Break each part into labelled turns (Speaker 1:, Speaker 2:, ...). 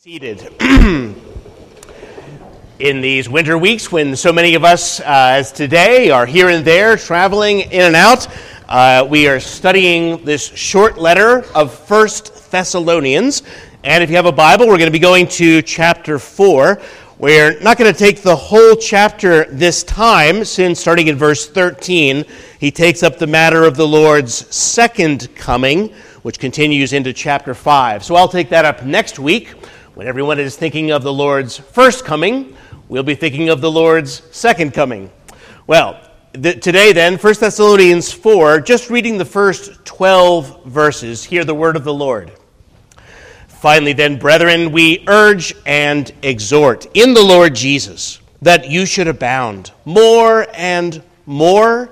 Speaker 1: Seated. in these winter weeks when so many of us, uh, as today, are here and there traveling in and out, uh, we are studying this short letter of First Thessalonians. And if you have a Bible, we're going to be going to chapter 4. We're not going to take the whole chapter this time, since starting in verse 13, he takes up the matter of the Lord's second coming, which continues into chapter 5. So I'll take that up next week. When everyone is thinking of the Lord's first coming, we'll be thinking of the Lord's second coming. Well, th- today then, 1 Thessalonians 4, just reading the first 12 verses, hear the word of the Lord. Finally, then, brethren, we urge and exhort in the Lord Jesus that you should abound more and more,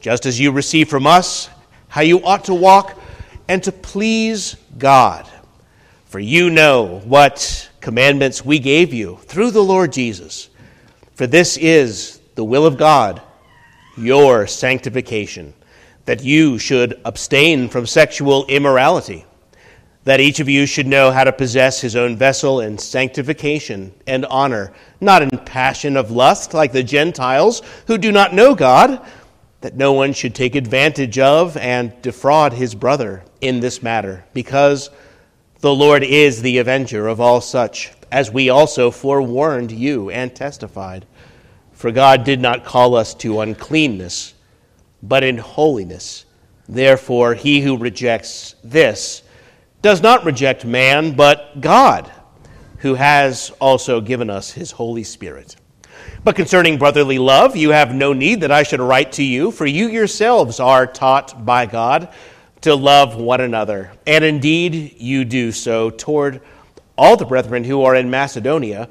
Speaker 1: just as you receive from us how you ought to walk and to please God for you know what commandments we gave you through the Lord Jesus. For this is the will of God, your sanctification, that you should abstain from sexual immorality, that each of you should know how to possess his own vessel in sanctification and honor, not in passion of lust like the Gentiles who do not know God, that no one should take advantage of and defraud his brother in this matter, because the Lord is the avenger of all such, as we also forewarned you and testified. For God did not call us to uncleanness, but in holiness. Therefore, he who rejects this does not reject man, but God, who has also given us his Holy Spirit. But concerning brotherly love, you have no need that I should write to you, for you yourselves are taught by God to love one another. And indeed, you do so toward all the brethren who are in Macedonia.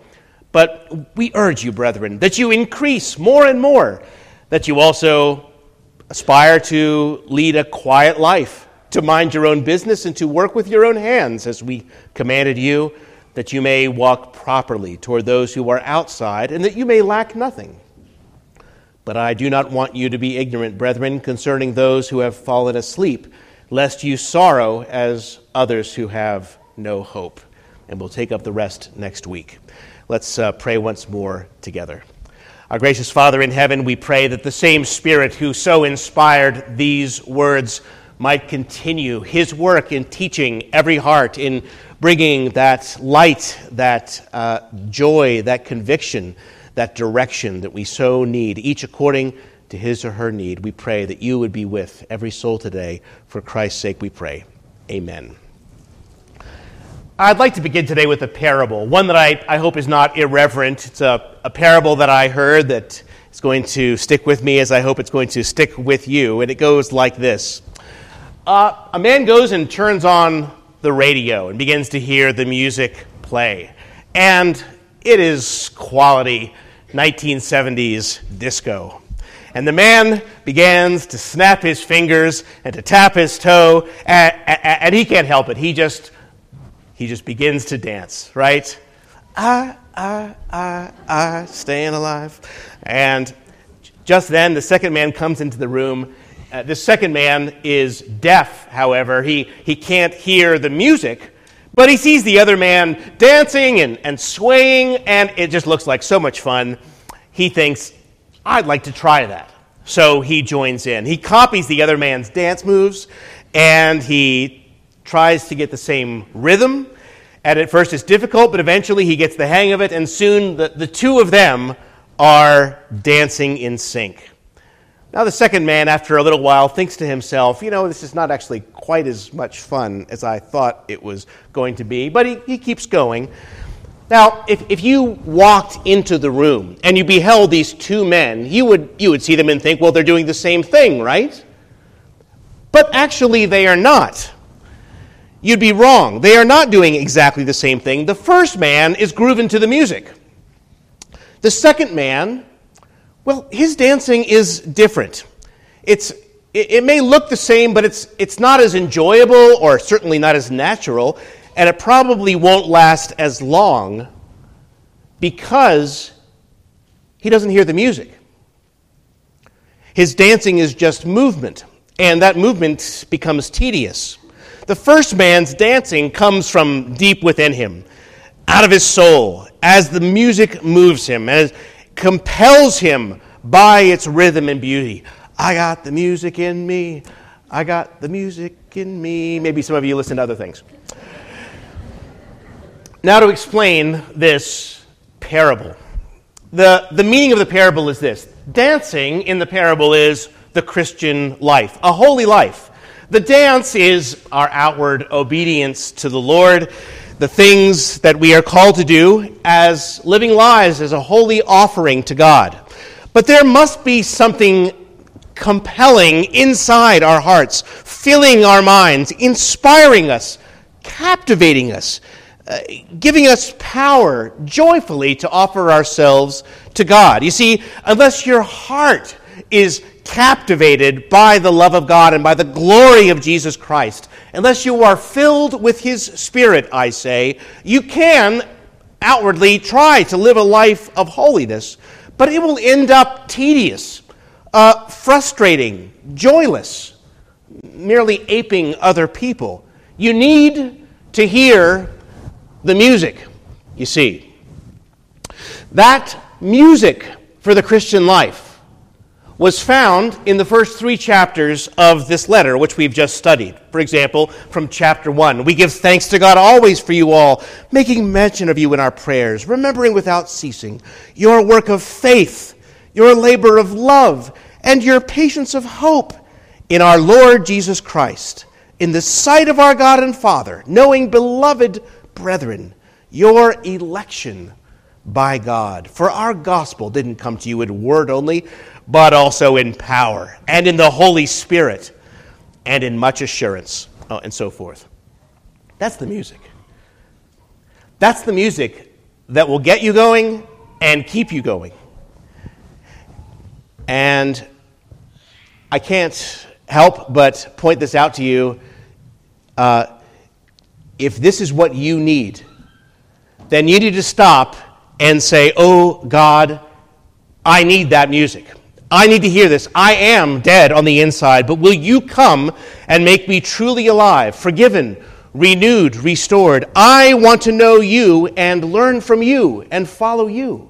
Speaker 1: But we urge you, brethren, that you increase more and more, that you also aspire to lead a quiet life, to mind your own business, and to work with your own hands, as we commanded you, that you may walk properly toward those who are outside, and that you may lack nothing. But I do not want you to be ignorant, brethren, concerning those who have fallen asleep lest you sorrow as others who have no hope. And we'll take up the rest next week. Let's uh, pray once more together. Our gracious Father in heaven, we pray that the same Spirit who so inspired these words might continue his work in teaching every heart, in bringing that light, that uh, joy, that conviction, that direction that we so need, each according to his or her need. We pray that you would be with every soul today. For Christ's sake, we pray. Amen. I'd like to begin today with a parable, one that I, I hope is not irreverent. It's a, a parable that I heard that is going to stick with me as I hope it's going to stick with you. And it goes like this uh, A man goes and turns on the radio and begins to hear the music play. And it is quality 1970s disco. And the man begins to snap his fingers and to tap his toe, and, and, he can't help it. He just, he just begins to dance, right? I, I, I, I, staying alive. And just then, the second man comes into the room. Uh, the second man is deaf, however. He, he can't hear the music, but he sees the other man dancing and, and swaying, and it just looks like so much fun. He thinks, I'd like to try that. So he joins in. He copies the other man's dance moves and he tries to get the same rhythm. And at first it's difficult, but eventually he gets the hang of it, and soon the, the two of them are dancing in sync. Now, the second man, after a little while, thinks to himself, you know, this is not actually quite as much fun as I thought it was going to be, but he, he keeps going. Now, if, if you walked into the room and you beheld these two men, you would, you would see them and think, well, they're doing the same thing, right? But actually, they are not. You'd be wrong. They are not doing exactly the same thing. The first man is grooving to the music. The second man, well, his dancing is different. It's, it, it may look the same, but it's, it's not as enjoyable or certainly not as natural and it probably won't last as long because he doesn't hear the music. His dancing is just movement, and that movement becomes tedious. The first man's dancing comes from deep within him. out of his soul as the music moves him, as compels him by its rhythm and beauty. I got the music in me. I got the music in me. Maybe some of you listen to other things. Now, to explain this parable, the, the meaning of the parable is this dancing in the parable is the Christian life, a holy life. The dance is our outward obedience to the Lord, the things that we are called to do as living lives as a holy offering to God. But there must be something compelling inside our hearts, filling our minds, inspiring us, captivating us, uh, giving us power joyfully to offer ourselves to God. You see, unless your heart is captivated by the love of God and by the glory of Jesus Christ, unless you are filled with His Spirit, I say, you can outwardly try to live a life of holiness, but it will end up tedious, uh, frustrating, joyless, merely aping other people. You need to hear the music, you see. That music for the Christian life was found in the first three chapters of this letter, which we've just studied. For example, from chapter 1, we give thanks to God always for you all, making mention of you in our prayers, remembering without ceasing your work of faith, your labor of love, and your patience of hope in our Lord Jesus Christ, in the sight of our God and Father, knowing, beloved brethren, your election by God. For our gospel didn't come to you in word only but also in power and in the Holy Spirit and in much assurance, oh, and so forth. That's the music. That's the music that will get you going and keep you going. And I can't help but point this out to you. Uh, if this is what you need, then you need to stop and say, Oh God, I need that music. I need to hear this. I am dead on the inside, but will you come and make me truly alive, forgiven, renewed, restored? I want to know you and learn from you and follow you.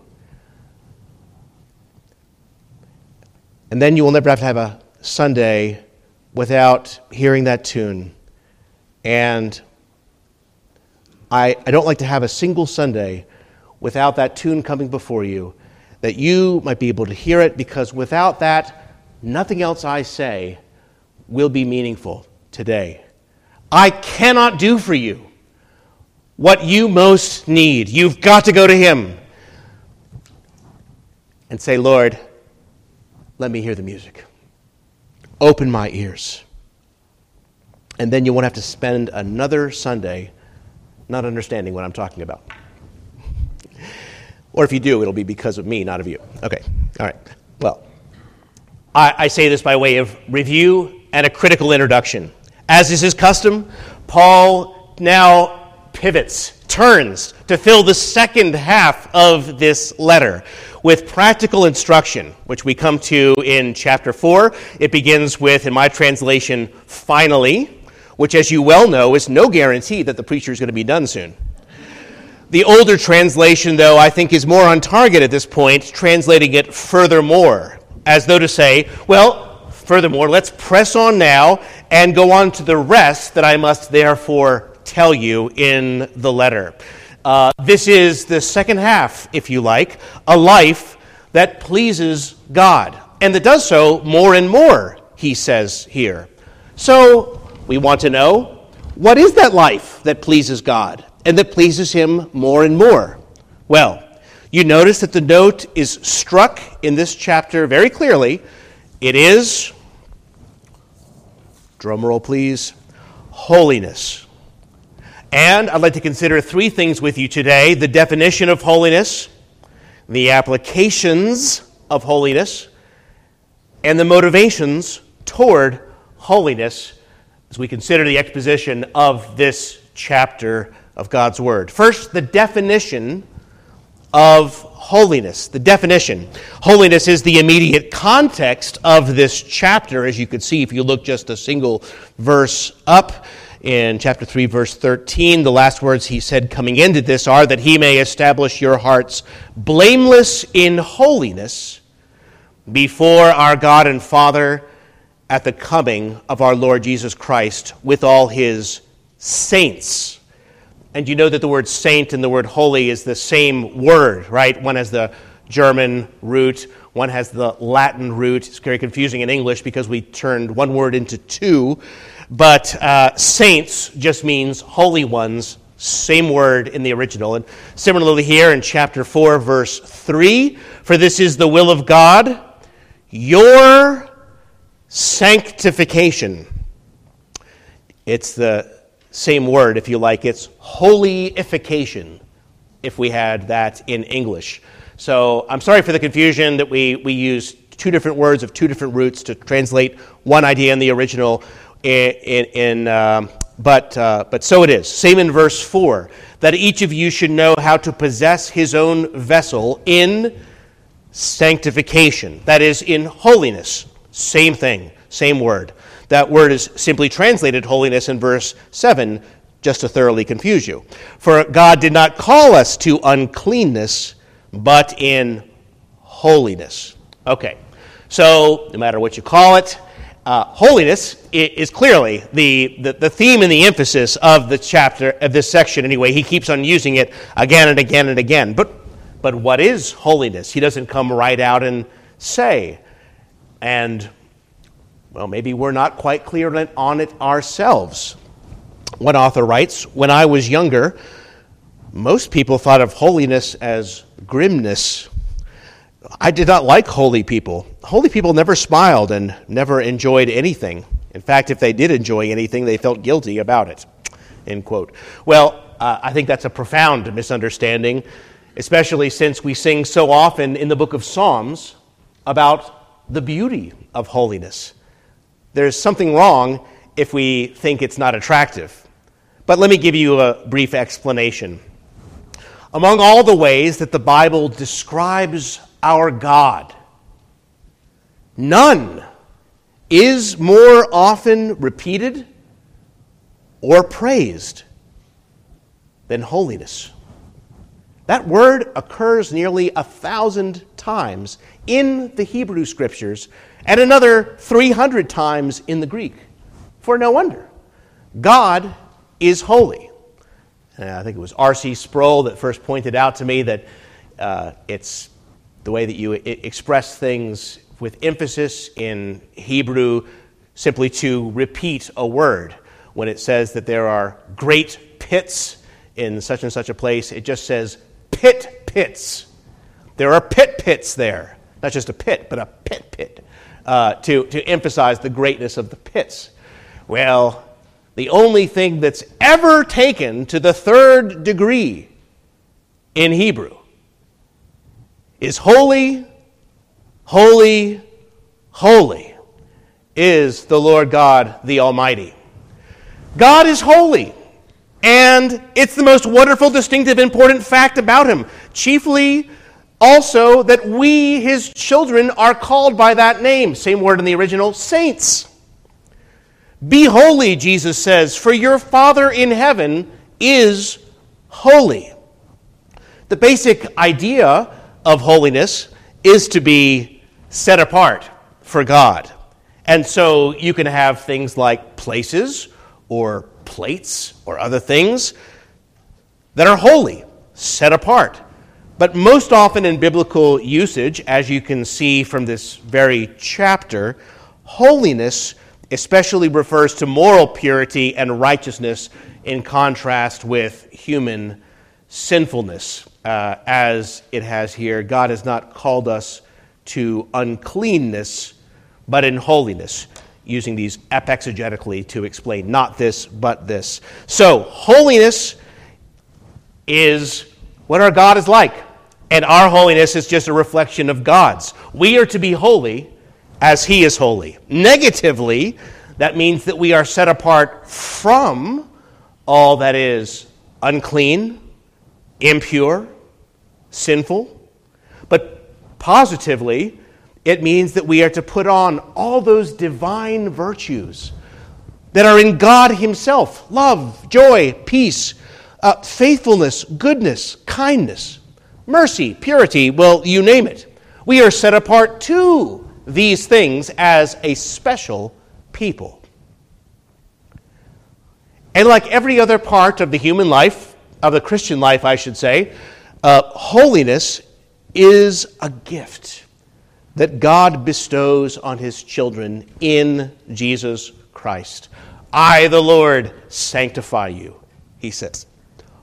Speaker 1: And then you will never have to have a Sunday without hearing that tune. And I, I don't like to have a single Sunday without that tune coming before you that you might be able to hear it, because without that, nothing else I say will be meaningful today. I cannot do for you what you most need. You've got to go to Him and say, Lord, let me hear the music. Open my ears. And then you won't have to spend another Sunday not understanding what I'm talking about. Or if you do, it'll be because of me, not of you. Okay, all right. Well, I, I say this by way of review and a critical introduction. As is his custom, Paul now pivots, turns to fill the second half of this letter with practical instruction, which we come to in chapter 4. It begins with, in my translation, finally, which, as you well know, is no guarantee that the preacher is going to be done soon. The older translation, though, I think is more on target at this point, translating it furthermore, as though to say, well, furthermore, let's press on now and go on to the rest that I must therefore tell you in the letter. Uh, this is the second half, if you like, a life that pleases God, and that does so more and more, he says here. So we want to know what is that life that pleases God? and that pleases him more and more. Well, you notice that the note is struck in this chapter very clearly. It is, drumroll please, holiness. And I'd like to consider three things with you today the definition of holiness, the applications of holiness, and the motivations toward holiness as we consider the exposition of this chapter of God's Word. First, the definition of holiness. The definition. Holiness is the immediate context of this chapter, as you could see if you look just a single verse up. in chapter 3, verse 13. The last words he said coming into this are that he may establish your hearts blameless in holiness before our God and Father at the coming of our Lord Jesus Christ with all his saints. And you know that the word saint and the word holy is the same word, right? One has the German root, one has the Latin root. It's very confusing in English because we turned one word into two. But uh, saints just means holy ones, same word in the original. And similarly, here in chapter 4, verse 3 For this is the will of God, your sanctification. It's the same word, if you like. It's holyification, if we had that in English. So I'm sorry for the confusion that we, we use two different words of two different roots to translate one idea in the original. In, in, in um, but, uh, but so it is. Same in verse 4 that each of you should know how to possess his own vessel in sanctification, that is, in holiness. Same thing, same word. That word is simply translated holiness in verse 7, just to thoroughly confuse you. For God did not call us to uncleanness but in holiness. Okay, so no matter what you call it, uh, holiness is clearly the, the, the, theme and the emphasis of the chapter, of this section anyway. He keeps on using it again and again and again. But, but what is holiness? He doesn't come right out and say. And, well, maybe we're not quite clear on it ourselves. One author writes When I was younger, most people thought of holiness as grimness. I did not like holy people. Holy people never smiled and never enjoyed anything. In fact, if they did enjoy anything, they felt guilty about it. End quote. Well, uh, I think that's a profound misunderstanding, especially since we sing so often in the book of Psalms about the beauty of holiness. There's something wrong if we think it's not attractive. But let me give you a brief explanation. Among all the ways that the Bible describes our God, none is more often repeated or praised than holiness. That word occurs nearly a thousand times in the Hebrew Scriptures and another 300 times in the Greek. For no wonder. God is holy. Uh, I think it was R.C. Sproul that first pointed out to me that uh, it's the way that you express things with emphasis in Hebrew simply to repeat a word. When it says that there are great pits in such and such a place, it just says pit pits. There are pit pits there. Not just a pit, but a pit pit. Uh, to, to emphasize the greatness of the pits. Well, the only thing that's ever taken to the third degree in Hebrew is holy, holy, holy is the Lord God the Almighty. God is holy, and it's the most wonderful, distinctive, important fact about Him. Chiefly, also, that we, His children, are called by that name. Same word in the original saints. Be holy, Jesus says, for your Father in heaven is holy. The basic idea of holiness is to be set apart for God. And so you can have things like places or plates or other things that are holy, set apart. But most often in biblical usage, as you can see from this very chapter, holiness especially refers to moral purity and righteousness in contrast with human sinfulness. Uh, as it has here, God has not called us to uncleanness, but in holiness, using these epexegetically to explain not this, but this. So, holiness is what our God is like, and our holiness is just a reflection of God's. We are to be holy as he is holy. Negatively, that means that we are set apart from all that is unclean, impure, sinful. But positively, it means that we are to put on all those divine virtues that are in God Himself love, joy, peace, uh, faithfulness, goodness, kindness, mercy, purity, well, you name it. We are set apart to these things as a special people. And like every other part of the human life, of the Christian life, I should say, uh, holiness is a gift that God bestows on his children in Jesus Christ. I, the Lord, sanctify you, he says.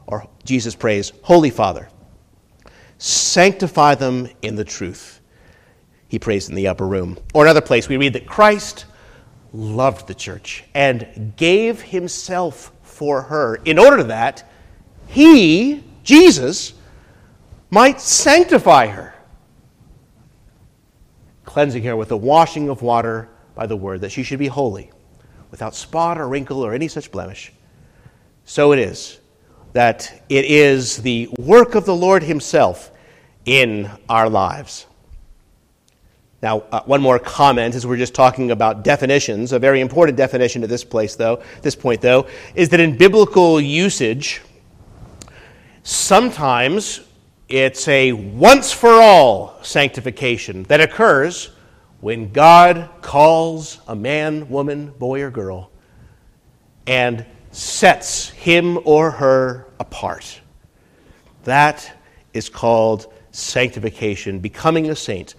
Speaker 1: Or Jesus prays, Holy Father, sanctify them in the truth. He prays in the upper room. Or another place, we read that Christ loved the church and gave himself for her in order that he, Jesus, might sanctify her, cleansing her with the washing of water by the word, that she should be holy, without spot or wrinkle or any such blemish. So it is that it is the work of the Lord Himself in our lives. Now, uh, one more comment as we're just talking about definitions. A very important definition at this place, though, this point, though, is that in biblical usage, sometimes it's a once for all sanctification that occurs when God calls a man, woman, boy, or girl and sets him or her apart. That is called sanctification, becoming a saint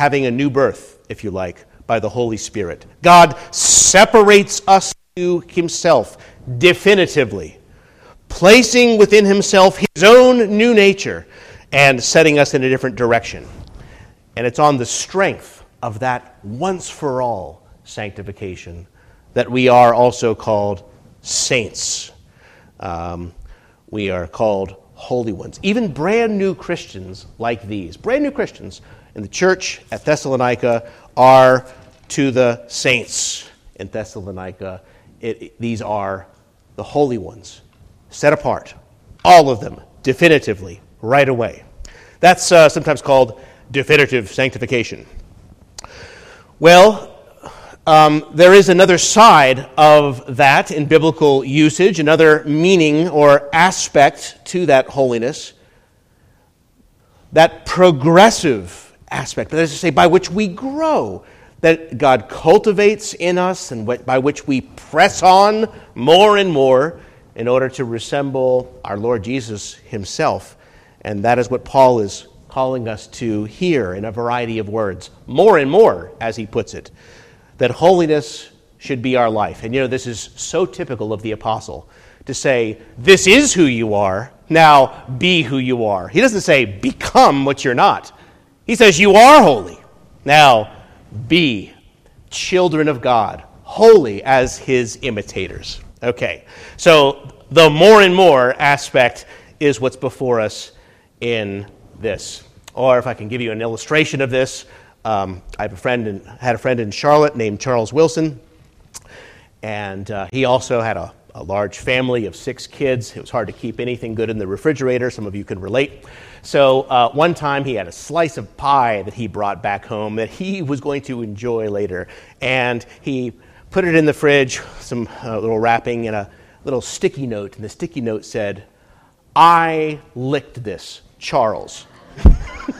Speaker 1: having a new birth, if you like, by the Holy Spirit. God separates us to Himself definitively, placing within Himself His own new nature and setting us in a different direction. And it's on the strength of that once for all sanctification that we are also called saints. Um, we are called holy ones. Even brand new Christians like these, brand new Christians, in the church at Thessalonica are to the saints in Thessalonica. It, it, these are the holy ones, set apart, all of them, definitively, right away. That's uh, sometimes called definitive sanctification. Well, um, there is another side of that in biblical usage, another meaning or aspect to that holiness. That progressive aspect, that is to say, by which we grow, that God cultivates in us and by which we press on more and more in order to resemble our Lord Jesus himself. And that is what Paul is calling us to here in a variety of words, more and more, as he puts it, that holiness should be our life. And you know, this is so typical of the apostle to say, This is who you are, now be who you are. He doesn't say, Become what you're not. He says, You are holy. Now be children of God, holy as his imitators. Okay, so the more and more aspect is what's before us in this. Or if I can give you an illustration of this, um, I have a friend had a friend in Charlotte named Charles Wilson, and uh, he also had a, a large family of six kids. It was hard to keep anything good in the refrigerator. Some of you can relate. So uh, one time he had a slice of pie that he brought back home that he was going to enjoy later. And he put it in the fridge, some uh, little wrapping, and a little sticky note. And the sticky note said, I licked this, Charles.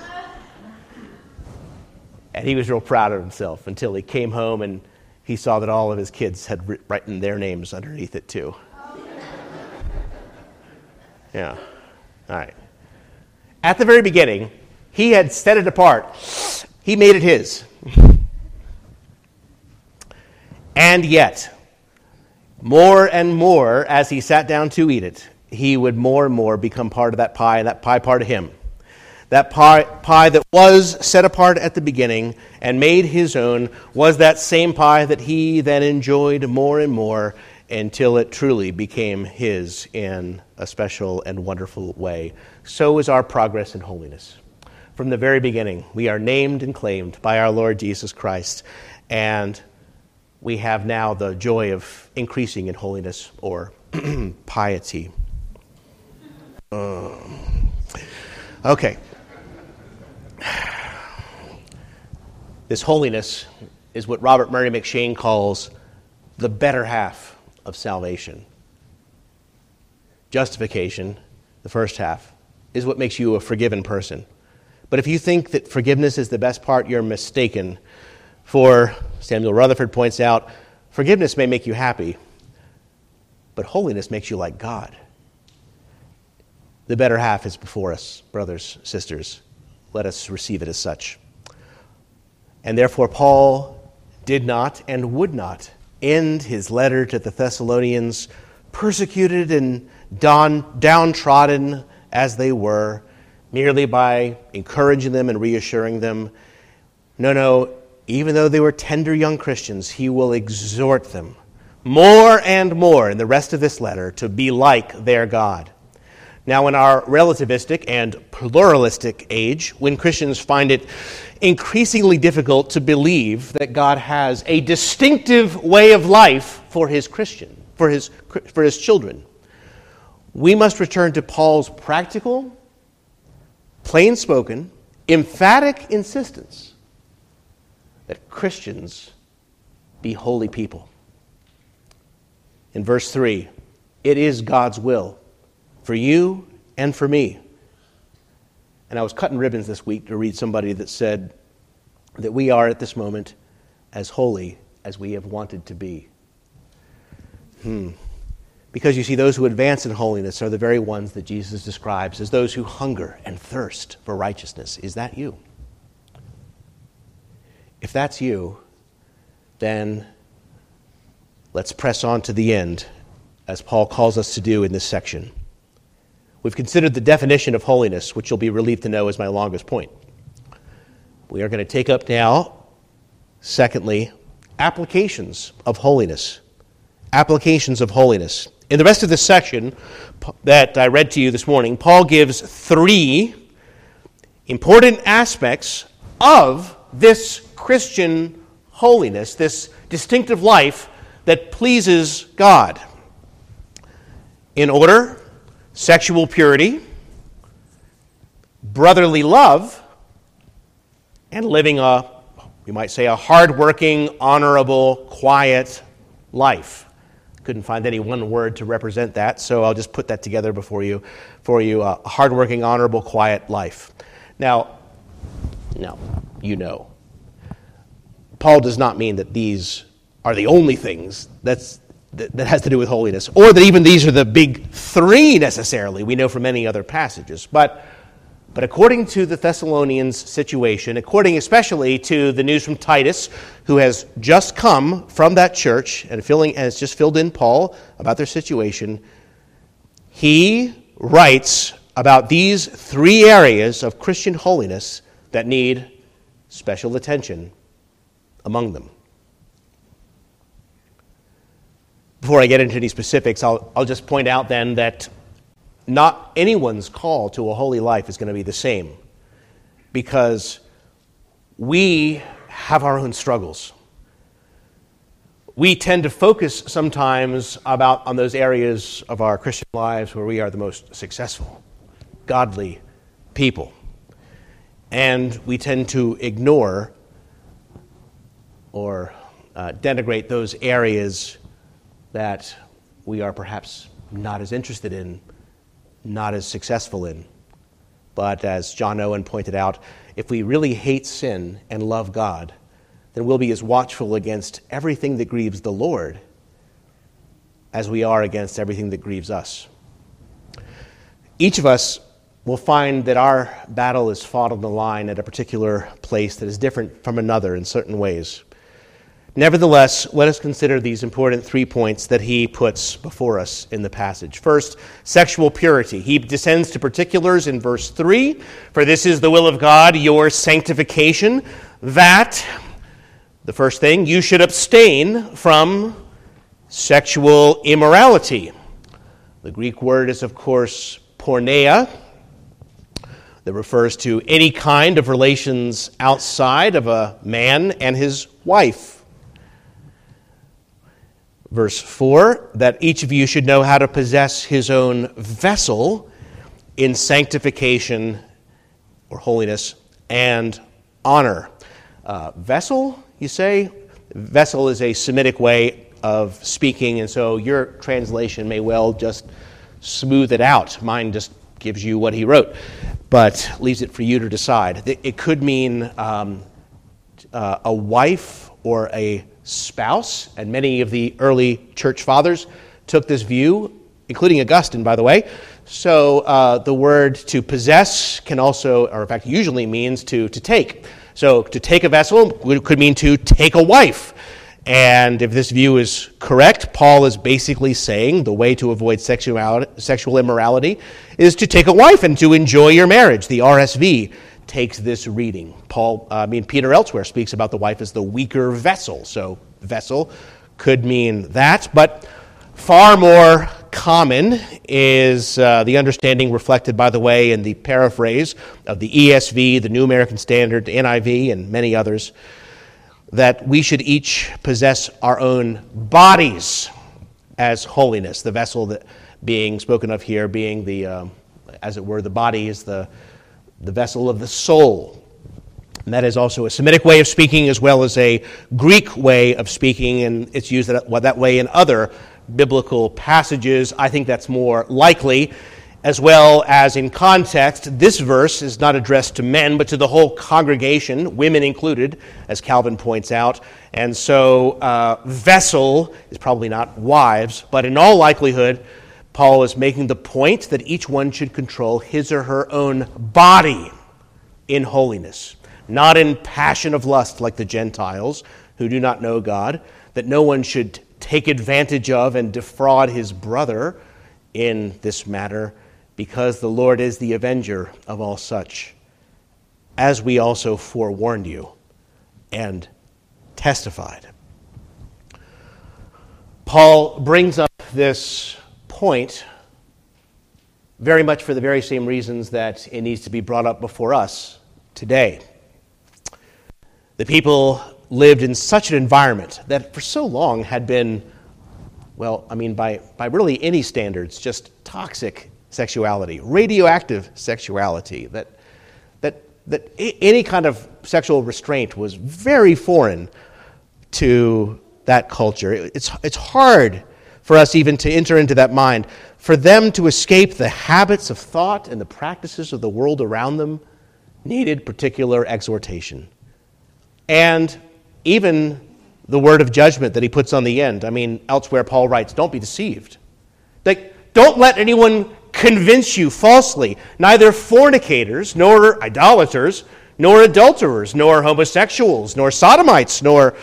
Speaker 1: and he was real proud of himself until he came home and he saw that all of his kids had written their names underneath it too. Yeah. All right at the very beginning, he had set it apart. He made it his. And yet, more and more as he sat down to eat it, he would more and more become part of that pie, and that pie part of him. That pie, pie that was set apart at the beginning and made his own was that same pie that he then enjoyed more and more until it truly became his in a special and wonderful way. So is our progress in holiness. From the very beginning, we are named and claimed by our Lord Jesus Christ, and we have now the joy of increasing in holiness or piety. Um, okay. This holiness is what Robert Murray M'Cheyne calls the better half of salvation. Justification, the first half, is what makes you a forgiven person. But if you think that forgiveness is the best part, you're mistaken. For, Samuel Rutherford points out, forgiveness may make you happy, but holiness makes you like God. The better half is before us, brothers, sisters. Let us receive it as such. And therefore, Paul did not and would not end his letter to the Thessalonians, persecuted and don, downtrodden as they were, merely by encouraging them and reassuring them. No, no, even though they were tender young Christians, he will exhort them more and more in the rest of this letter to be like their God. Now, in our relativistic and pluralistic age, when Christians find it increasingly difficult to believe that God has a distinctive way of life for his Christian, for his, for his children, we must return to Paul's practical, plain spoken, emphatic insistence that Christians be holy people. In verse 3, it is God's will for you and for me. And I was cutting ribbons this week to read somebody that said that we are at this moment as holy as we have wanted to be. Hmm. Because you see, those who advance in holiness are the very ones that Jesus describes as those who hunger and thirst for righteousness. Is that you? If that's you, then let's press on to the end, as Paul calls us to do in this section. We've considered the definition of holiness, which you'll be relieved to know is my longest point. We are going to take up now, secondly, applications of holiness. Applications of holiness. In the rest of this section that I read to you this morning, Paul gives three important aspects of this Christian holiness, this distinctive life that pleases God. In order, sexual purity, brotherly love, and living a, we might say, a hardworking, honorable, quiet life. Couldn't find any one word to represent that, so I'll just put that together before you for you. Uh, a hardworking, honorable, quiet life. Now, now, you know, Paul does not mean that these are the only things that's, that, that has to do with holiness, or that even these are the big three necessarily. We know from many other passages. But but according to the Thessalonians' situation, according especially to the news from Titus, who has just come from that church and filling and has just filled in Paul about their situation, he writes about these three areas of Christian holiness that need special attention among them. Before I get into any specifics, I'll, I'll just point out then that not anyone's call to a holy life is going to be the same because we have our own struggles. We tend to focus sometimes about on those areas of our Christian lives where we are the most successful, godly people. And we tend to ignore or uh, denigrate those areas that we are perhaps not as interested in not as successful in. But as John Owen pointed out, if we really hate sin and love God, then we'll be as watchful against everything that grieves the Lord as we are against everything that grieves us. Each of us will find that our battle is fought on the line at a particular place that is different from another in certain ways. Nevertheless, let us consider these important three points that he puts before us in the passage. First, sexual purity. He descends to particulars in verse 3 For this is the will of God, your sanctification, that, the first thing, you should abstain from sexual immorality. The Greek word is, of course, porneia, that refers to any kind of relations outside of a man and his wife. Verse 4 that each of you should know how to possess his own vessel in sanctification or holiness and honor. Uh, vessel, you say? Vessel is a Semitic way of speaking, and so your translation may well just smooth it out. Mine just gives you what he wrote, but leaves it for you to decide. It could mean um, uh, a wife or a spouse, and many of the early church fathers took this view, including Augustine, by the way. So uh, the word to possess can also, or in fact, usually means to, to take. So to take a vessel could mean to take a wife. And if this view is correct, Paul is basically saying the way to avoid sexuality, sexual immorality is to take a wife and to enjoy your marriage. The RSV takes this reading. Paul, uh, I mean, Peter elsewhere speaks about the wife as the weaker vessel. So, vessel could mean that, but far more common is uh, the understanding reflected, by the way, in the paraphrase of the ESV, the New American Standard, NIV, and many others, that we should each possess our own bodies as holiness, the vessel that being spoken of here being the, uh, as it were, the body is the the vessel of the soul. And that is also a Semitic way of speaking as well as a Greek way of speaking, and it's used that, that way in other biblical passages. I think that's more likely, as well as in context. This verse is not addressed to men, but to the whole congregation, women included, as Calvin points out. And so, uh, vessel is probably not wives, but in all likelihood, Paul is making the point that each one should control his or her own body in holiness, not in passion of lust like the Gentiles who do not know God, that no one should take advantage of and defraud his brother in this matter, because the Lord is the avenger of all such, as we also forewarned you and testified. Paul brings up this point very much for the very same reasons that it needs to be brought up before us today. The people lived in such an environment that for so long had been, well, I mean, by, by really any standards, just toxic sexuality, radioactive sexuality, that, that, that any kind of sexual restraint was very foreign to that culture. It's, it's hard for us even to enter into that mind. For them to escape the habits of thought and the practices of the world around them needed particular exhortation. And even the word of judgment that he puts on the end. I mean, elsewhere, Paul writes, Don't be deceived. Like, don't let anyone convince you falsely. Neither fornicators, nor idolaters, nor adulterers, nor homosexuals, nor sodomites, nor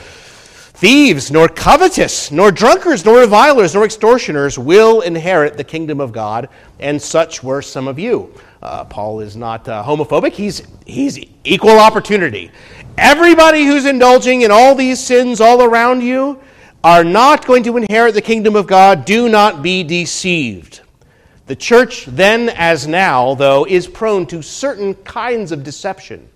Speaker 1: Thieves, nor covetous, nor drunkards, nor revilers, nor extortioners will inherit the kingdom of God, and such were some of you. Uh, Paul is not uh, homophobic, he's, he's equal opportunity. Everybody who's indulging in all these sins all around you are not going to inherit the kingdom of God. Do not be deceived. The church, then as now, though, is prone to certain kinds of deception.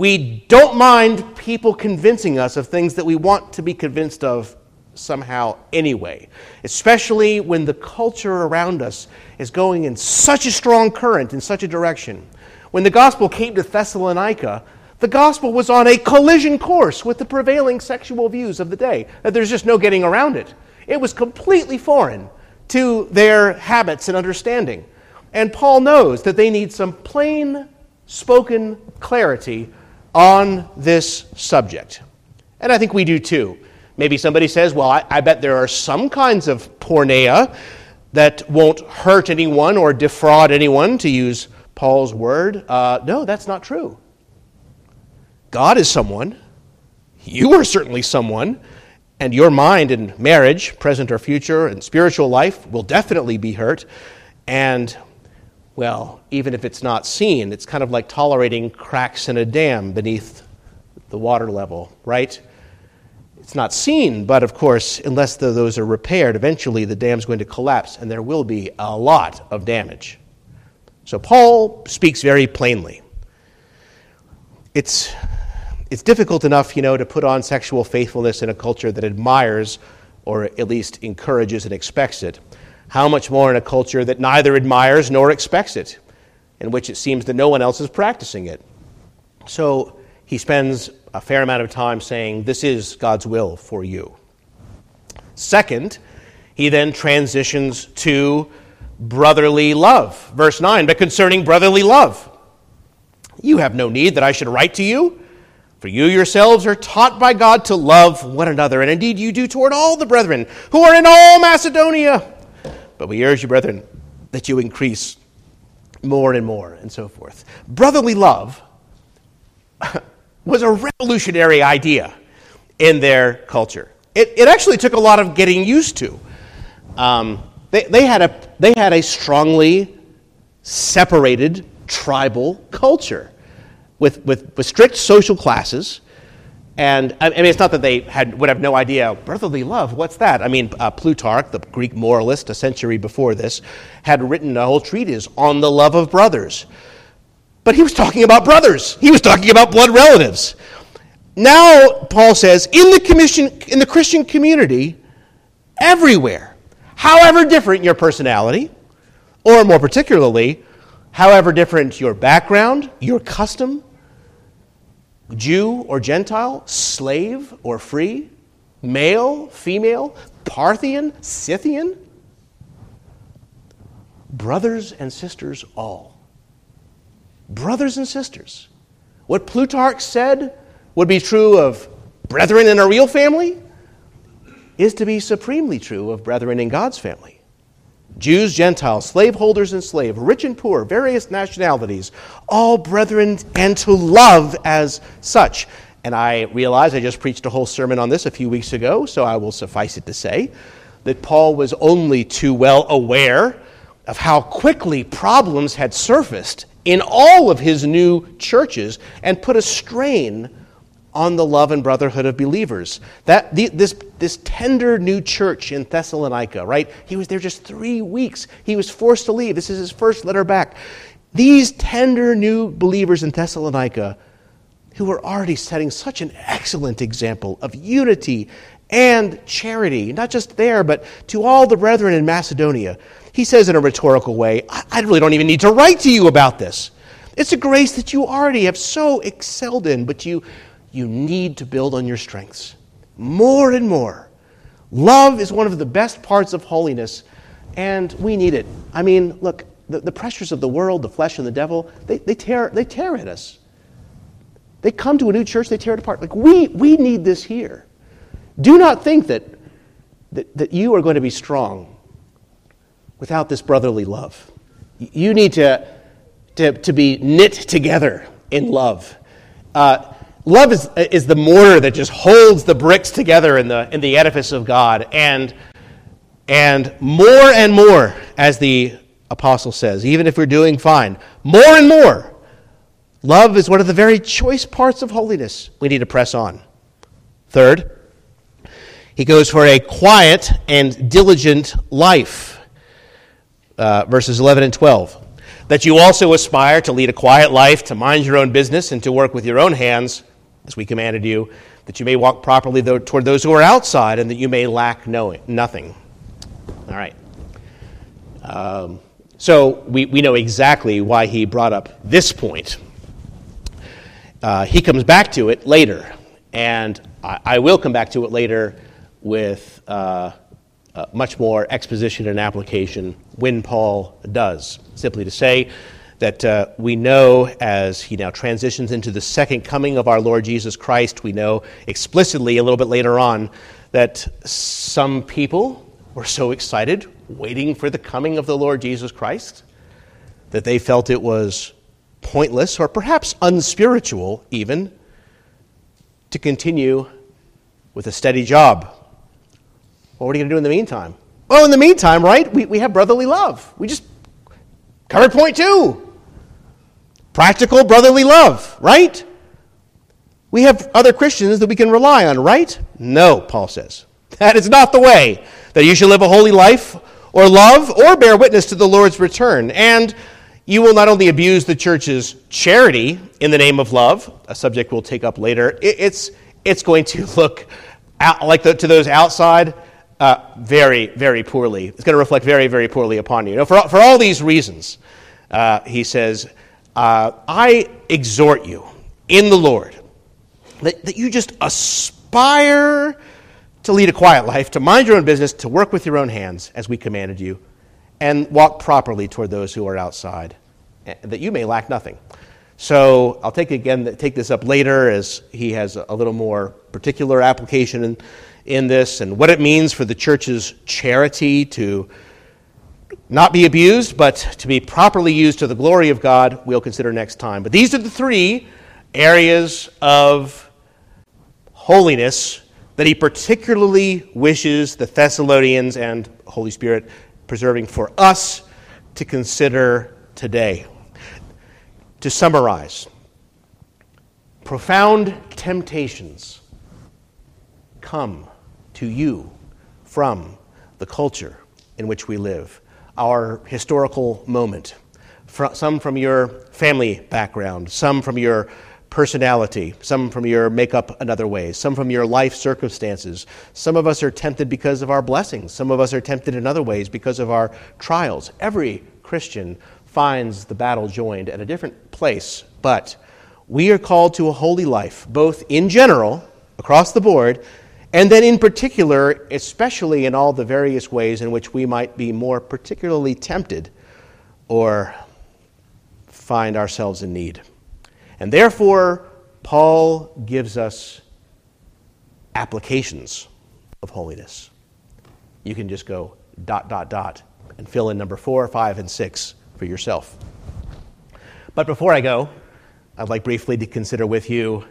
Speaker 1: We don't mind people convincing us of things that we want to be convinced of somehow anyway, especially when the culture around us is going in such a strong current, in such a direction. When the gospel came to Thessalonica, the gospel was on a collision course with the prevailing sexual views of the day. There's just no getting around it. It was completely foreign to their habits and understanding. And Paul knows that they need some plain spoken clarity on this subject. And I think we do too. Maybe somebody says, well, I, I, bet there are some kinds of porneia that won't hurt anyone or defraud anyone, to use Paul's word. Uh, no, that's not true. God is someone. You are certainly someone. And your mind and marriage, present or future, and spiritual life will definitely be hurt. And well, even if it's not seen, it's kind of like tolerating cracks in a dam beneath the water level, right? It's not seen, but of course, unless the, those are repaired, eventually the dam's going to collapse and there will be a lot of damage. So Paul speaks very plainly. It's, it's difficult enough, you know, to put on sexual faithfulness in a culture that admires or at least encourages and expects it. How much more in a culture that neither admires nor expects it, in which it seems that no one else is practicing it? So he spends a fair amount of time saying, This is God's will for you. Second, he then transitions to brotherly love. Verse 9, but concerning brotherly love, you have no need that I should write to you, for you yourselves are taught by God to love one another, and indeed you do toward all the brethren who are in all Macedonia. But we urge you, brethren, that you increase more and more, and so forth. Brotherly love was a revolutionary idea in their culture. It, it actually took a lot of getting used to. Um, they, they, had a, they had a strongly separated tribal culture with, with, with strict social classes. And I mean, it's not that they had, would have no idea, brotherly love, what's that? I mean, uh, Plutarch, the Greek moralist a century before this, had written a whole treatise on the love of brothers. But he was talking about brothers, he was talking about blood relatives. Now, Paul says, in the, commission, in the Christian community, everywhere, however different your personality, or more particularly, however different your background, your custom, Jew or Gentile, slave or free, male, female, Parthian, Scythian, brothers and sisters all. Brothers and sisters. What Plutarch said would be true of brethren in a real family is to be supremely true of brethren in God's family. Jews, Gentiles, slaveholders and slave, rich and poor, various nationalities, all brethren, and to love as such. And I realize I just preached a whole sermon on this a few weeks ago, so I will suffice it to say that Paul was only too well aware of how quickly problems had surfaced in all of his new churches and put a strain on the love and brotherhood of believers. That, the, this, this tender new church in Thessalonica, right? He was there just three weeks. He was forced to leave. This is his first letter back. These tender new believers in Thessalonica, who were already setting such an excellent example of unity and charity, not just there, but to all the brethren in Macedonia. He says in a rhetorical way, I, I really don't even need to write to you about this. It's a grace that you already have so excelled in, but you you need to build on your strengths more and more. Love is one of the best parts of holiness, and we need it. I mean, look, the, the pressures of the world, the flesh, and the devil, they, they, tear, they tear at us. They come to a new church, they tear it apart. Like, we, we need this here. Do not think that, that, that you are going to be strong without this brotherly love. You need to, to, to be knit together in love. Uh, Love is, is the mortar that just holds the bricks together in the, in the edifice of God. And, and more and more, as the apostle says, even if we're doing fine, more and more, love is one of the very choice parts of holiness. We need to press on. Third, he goes for a quiet and diligent life. Uh, verses 11 and 12. That you also aspire to lead a quiet life, to mind your own business, and to work with your own hands as we commanded you, that you may walk properly toward those who are outside, and that you may lack knowing, nothing. All right. Um, so we, we know exactly why he brought up this point. Uh, he comes back to it later, and I, I will come back to it later with uh, uh, much more exposition and application when Paul does. Simply to say, that uh, we know as he now transitions into the second coming of our Lord Jesus Christ, we know explicitly a little bit later on that some people were so excited waiting for the coming of the Lord Jesus Christ that they felt it was pointless or perhaps unspiritual even to continue with a steady job. What are you going to do in the meantime? Well, in the meantime, right, we, we have brotherly love. We just covered point two. Practical brotherly love, right? We have other Christians that we can rely on, right? No, Paul says. That is not the way that you should live a holy life or love or bear witness to the Lord's return. And you will not only abuse the church's charity in the name of love, a subject we'll take up later, it's, it's going to look out, like the, to those outside uh, very, very poorly. It's going to reflect very, very poorly upon you. you know, for, for all these reasons, uh, he says, uh, I exhort you in the Lord that, that you just aspire to lead a quiet life, to mind your own business, to work with your own hands, as we commanded you, and walk properly toward those who are outside, eh, that you may lack nothing. So I'll take again take this up later as he has a little more particular application in, in this and what it means for the church's charity to not be abused, but to be properly used to the glory of God, we'll consider next time. But these are the three areas of holiness that he particularly wishes the Thessalonians and Holy Spirit preserving for us to consider today. To summarize, profound temptations come to you from the culture in which we live, our historical moment. Some from your family background, some from your personality, some from your makeup in other ways, some from your life circumstances. Some of us are tempted because of our blessings, some of us are tempted in other ways because of our trials. Every Christian finds the battle joined at a different place, but we are called to a holy life, both in general, across the board, and then in particular, especially in all the various ways in which we might be more particularly tempted or find ourselves in need. And therefore, Paul gives us applications of holiness. You can just go dot, dot, dot, and fill in number four, five, and six for yourself. But before I go, I'd like briefly to consider with you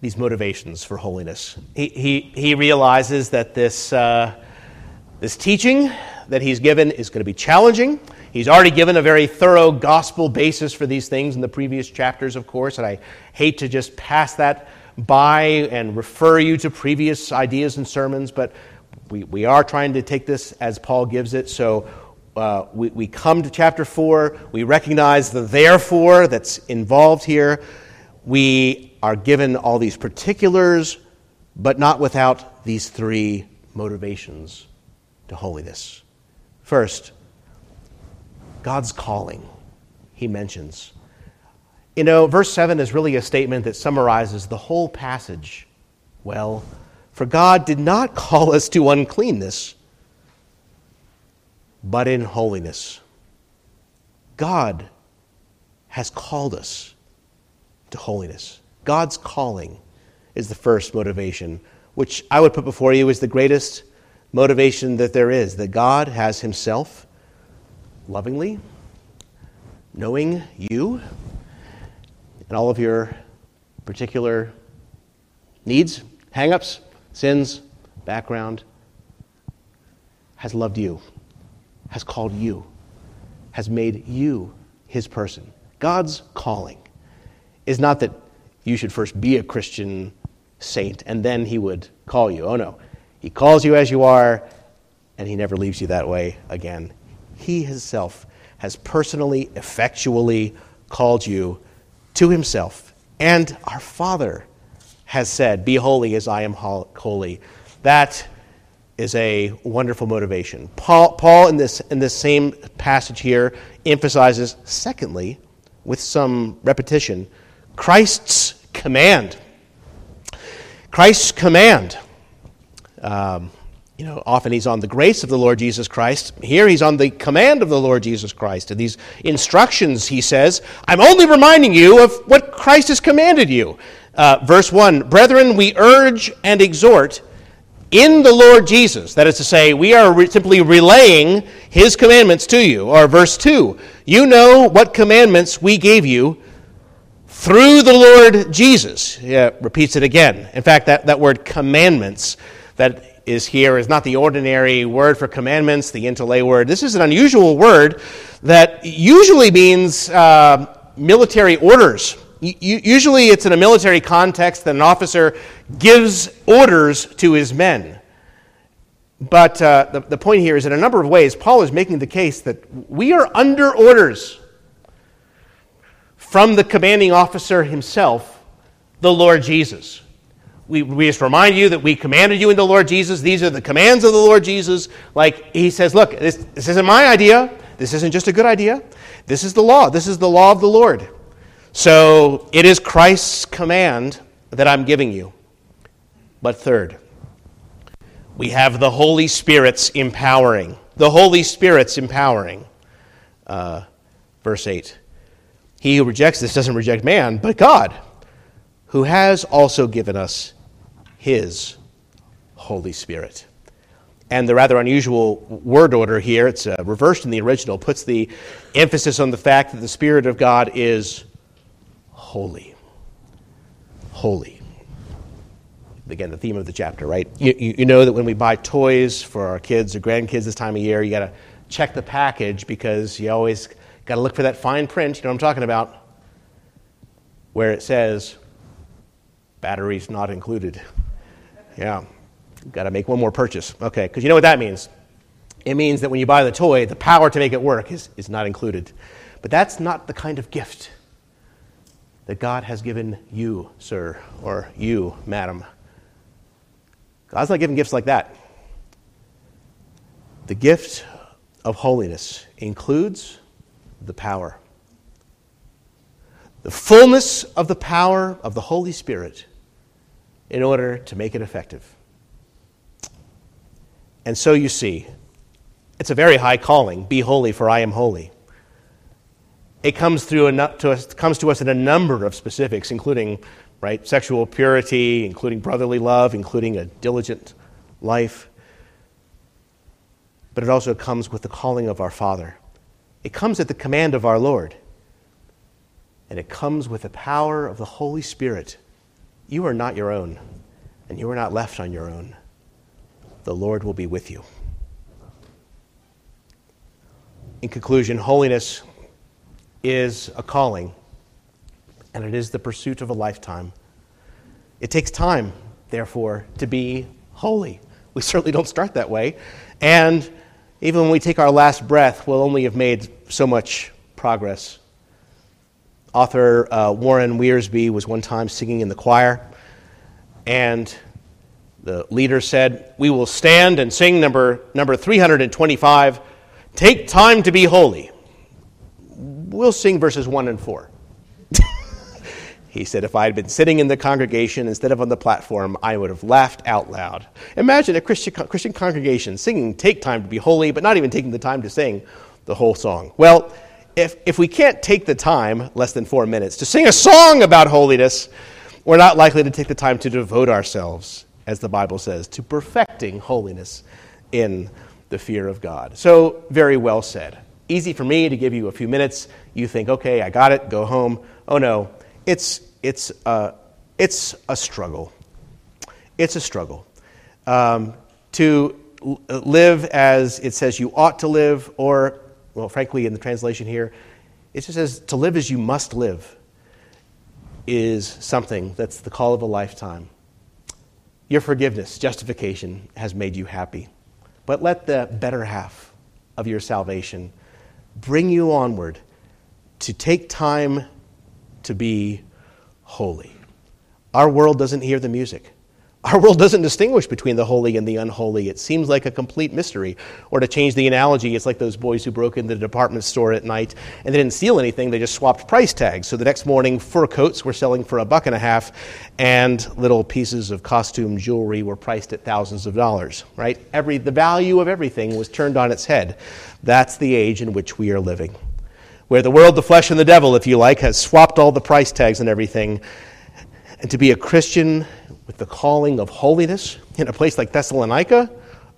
Speaker 1: these motivations for holiness. He, he, he realizes that this, uh, this teaching that he's given is going to be challenging. He's already given a very thorough gospel basis for these things in the previous chapters, of course, and I hate to just pass that by and refer you to previous ideas and sermons, but we, we are trying to take this as Paul gives it. So uh, we, we come to chapter 4, we recognize the therefore that's involved here. We are given all these particulars, but not without these three motivations to holiness. First, God's calling, he mentions. You know, verse 7 is really a statement that summarizes the whole passage well. For God did not call us to uncleanness, but in holiness. God has called us to holiness. God's calling is the first motivation, which I would put before you is the greatest motivation that there is that God has Himself lovingly, knowing you and all of your particular needs, hangups, sins, background, has loved you, has called you, has made you his person. God's calling is not that you should first be a Christian saint and then he would call you. Oh no. He calls you as you are, and he never leaves you that way again. He himself has personally, effectually called you to himself. And our Father has said, Be holy as I am holy. That is a wonderful motivation. Paul, Paul in, this, in this same passage here, emphasizes, secondly, with some repetition, Christ's command. Christ's command. Um, you know, often he's on the grace of the Lord Jesus Christ. Here he's on the command of the Lord Jesus Christ. And these instructions, he says, I'm only reminding you of what Christ has commanded you. Uh, verse 1 Brethren, we urge and exhort in the Lord Jesus. That is to say, we are re- simply relaying his commandments to you. Or verse 2 You know what commandments we gave you through the Lord Jesus. Yeah, repeats it again. In fact, that, that word commandments, that is here is not the ordinary word for commandments, the entolē word. This is an unusual word that usually means uh, military orders. usually, it's in a military context that an officer gives orders to his men. But uh, the, the point here is in a number of ways, Paul is making the case that we are under orders from the commanding officer himself, the Lord Jesus we, we just remind you that we commanded you in the Lord Jesus. These are the commands of the Lord Jesus. Like he says, look, this, this isn't my idea. This isn't just a good idea. This is the law. This is the law of the Lord. So it is Christ's command that I'm giving you. But third, we have the Holy Spirit's empowering. The Holy Spirit's empowering. Uh, verse 8. He who rejects this doesn't reject man, but God, who has also given us his Holy Spirit. And the rather unusual word order here, it's uh, reversed in the original, puts the emphasis on the fact that the Spirit of God is holy. Holy. Again, the theme of the chapter, right? You, you, know that when we buy toys for our kids or grandkids this time of year, you got to check the package because you always got to look for that fine print. You know what I'm talking about? Where it says, batteries not included. Yeah. Got to make one more purchase. Okay, because you know what that means? It means that when you buy the toy, the power to make it work is, is not included. But that's not the kind of gift that God has given you, sir, or you, madam. God's not giving gifts like that. The gift of holiness includes the power. The fullness of the power of the Holy Spirit in order to make it effective. And so you see, it's a very high calling be holy, for I am holy. It comes, through to us, comes to us in a number of specifics, including right, sexual purity, including brotherly love, including a diligent life. But it also comes with the calling of our Father. It comes at the command of our Lord. And it comes with the power of the Holy Spirit. You are not your own, and you are not left on your own the Lord will be with you. In conclusion, holiness is a calling, and it is the pursuit of a lifetime. It takes time, therefore, to be holy. We certainly don't start that way. And even when we take our last breath, we'll only have made so much progress. Author uh, Warren Wiersbe was one time singing in the choir, and the leader said, We will stand and sing number, number 325, Take Time to Be Holy. We'll sing verses 1 and 4. He said, If I had been sitting in the congregation instead of on the platform, I would have laughed out loud. Imagine a Christian, Christian congregation singing Take Time to Be Holy, but not even taking the time to sing the whole song. Well, if, if we can't take the time, less than four minutes, to sing a song about holiness, we're not likely to take the time to devote ourselves as the Bible says, to perfecting holiness in the fear of God. So, very well said. Easy for me to give you a few minutes. You think, okay, I got it, go home. Oh no, it's, it's, uh, it's a struggle. It's a struggle. Um, to live as it says you ought to live, or, well, frankly, in the translation here, it just says to live as you must live is something that's the call of a lifetime. Your forgiveness, justification, has made you happy. But let the better half of your salvation bring you onward to take time to be holy. Our world doesn't hear the music. Our world doesn't distinguish between the holy and the unholy. It seems like a complete mystery. Or to change the analogy, it's like those boys who broke into the department store at night and they didn't steal anything, they just swapped price tags. So the next morning, fur coats were selling for a buck and a half, and little pieces of costume jewelry were priced at thousands of dollars, right? Every, the value of everything was turned on its head. That's the age in which we are living. Where the world, the flesh, and the devil, if you like, has swapped all the price tags and everything. And to be a Christian with the calling of holiness in a place like Thessalonica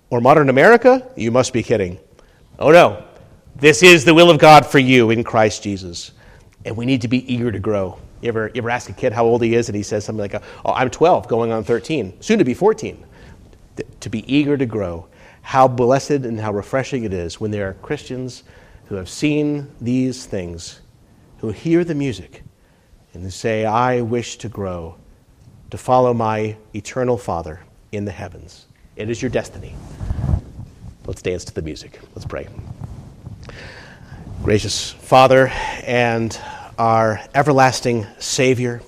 Speaker 1: or modern America? You must be kidding. Oh no. This is the will of God for you in Christ Jesus. And we need to be eager to grow. You ever, you ever ask a kid how old he is and he says something like, Oh, I'm 12, going on 13, soon to be 14. To be eager to grow. How blessed and how refreshing it is when there are Christians who have seen these things, who hear the music, and say, I wish to grow to follow my eternal Father in the heavens. It is your destiny. Let's dance to the music. Let's pray. Gracious Father and our everlasting Savior,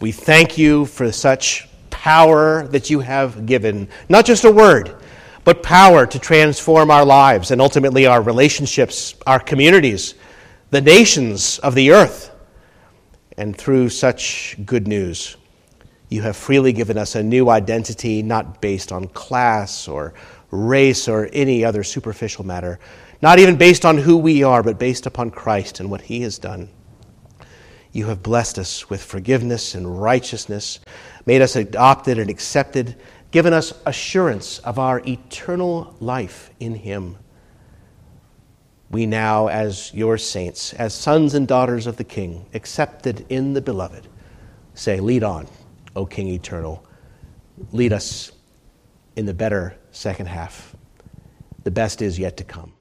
Speaker 1: we thank you for such power that you have given, not just a word, but power to transform our lives and ultimately our relationships, our communities, the nations of the earth. And through such good news, You have freely given us a new identity, not based on class or race or any other superficial matter, not even based on who we are, but based upon Christ and what he has done. You have blessed us with forgiveness and righteousness, made us adopted and accepted, given us assurance of our eternal life in him. We now, as your saints, as sons and daughters of the King, accepted in the beloved, say, Lead on, O King eternal. Lead us in the better second half. The best is yet to come.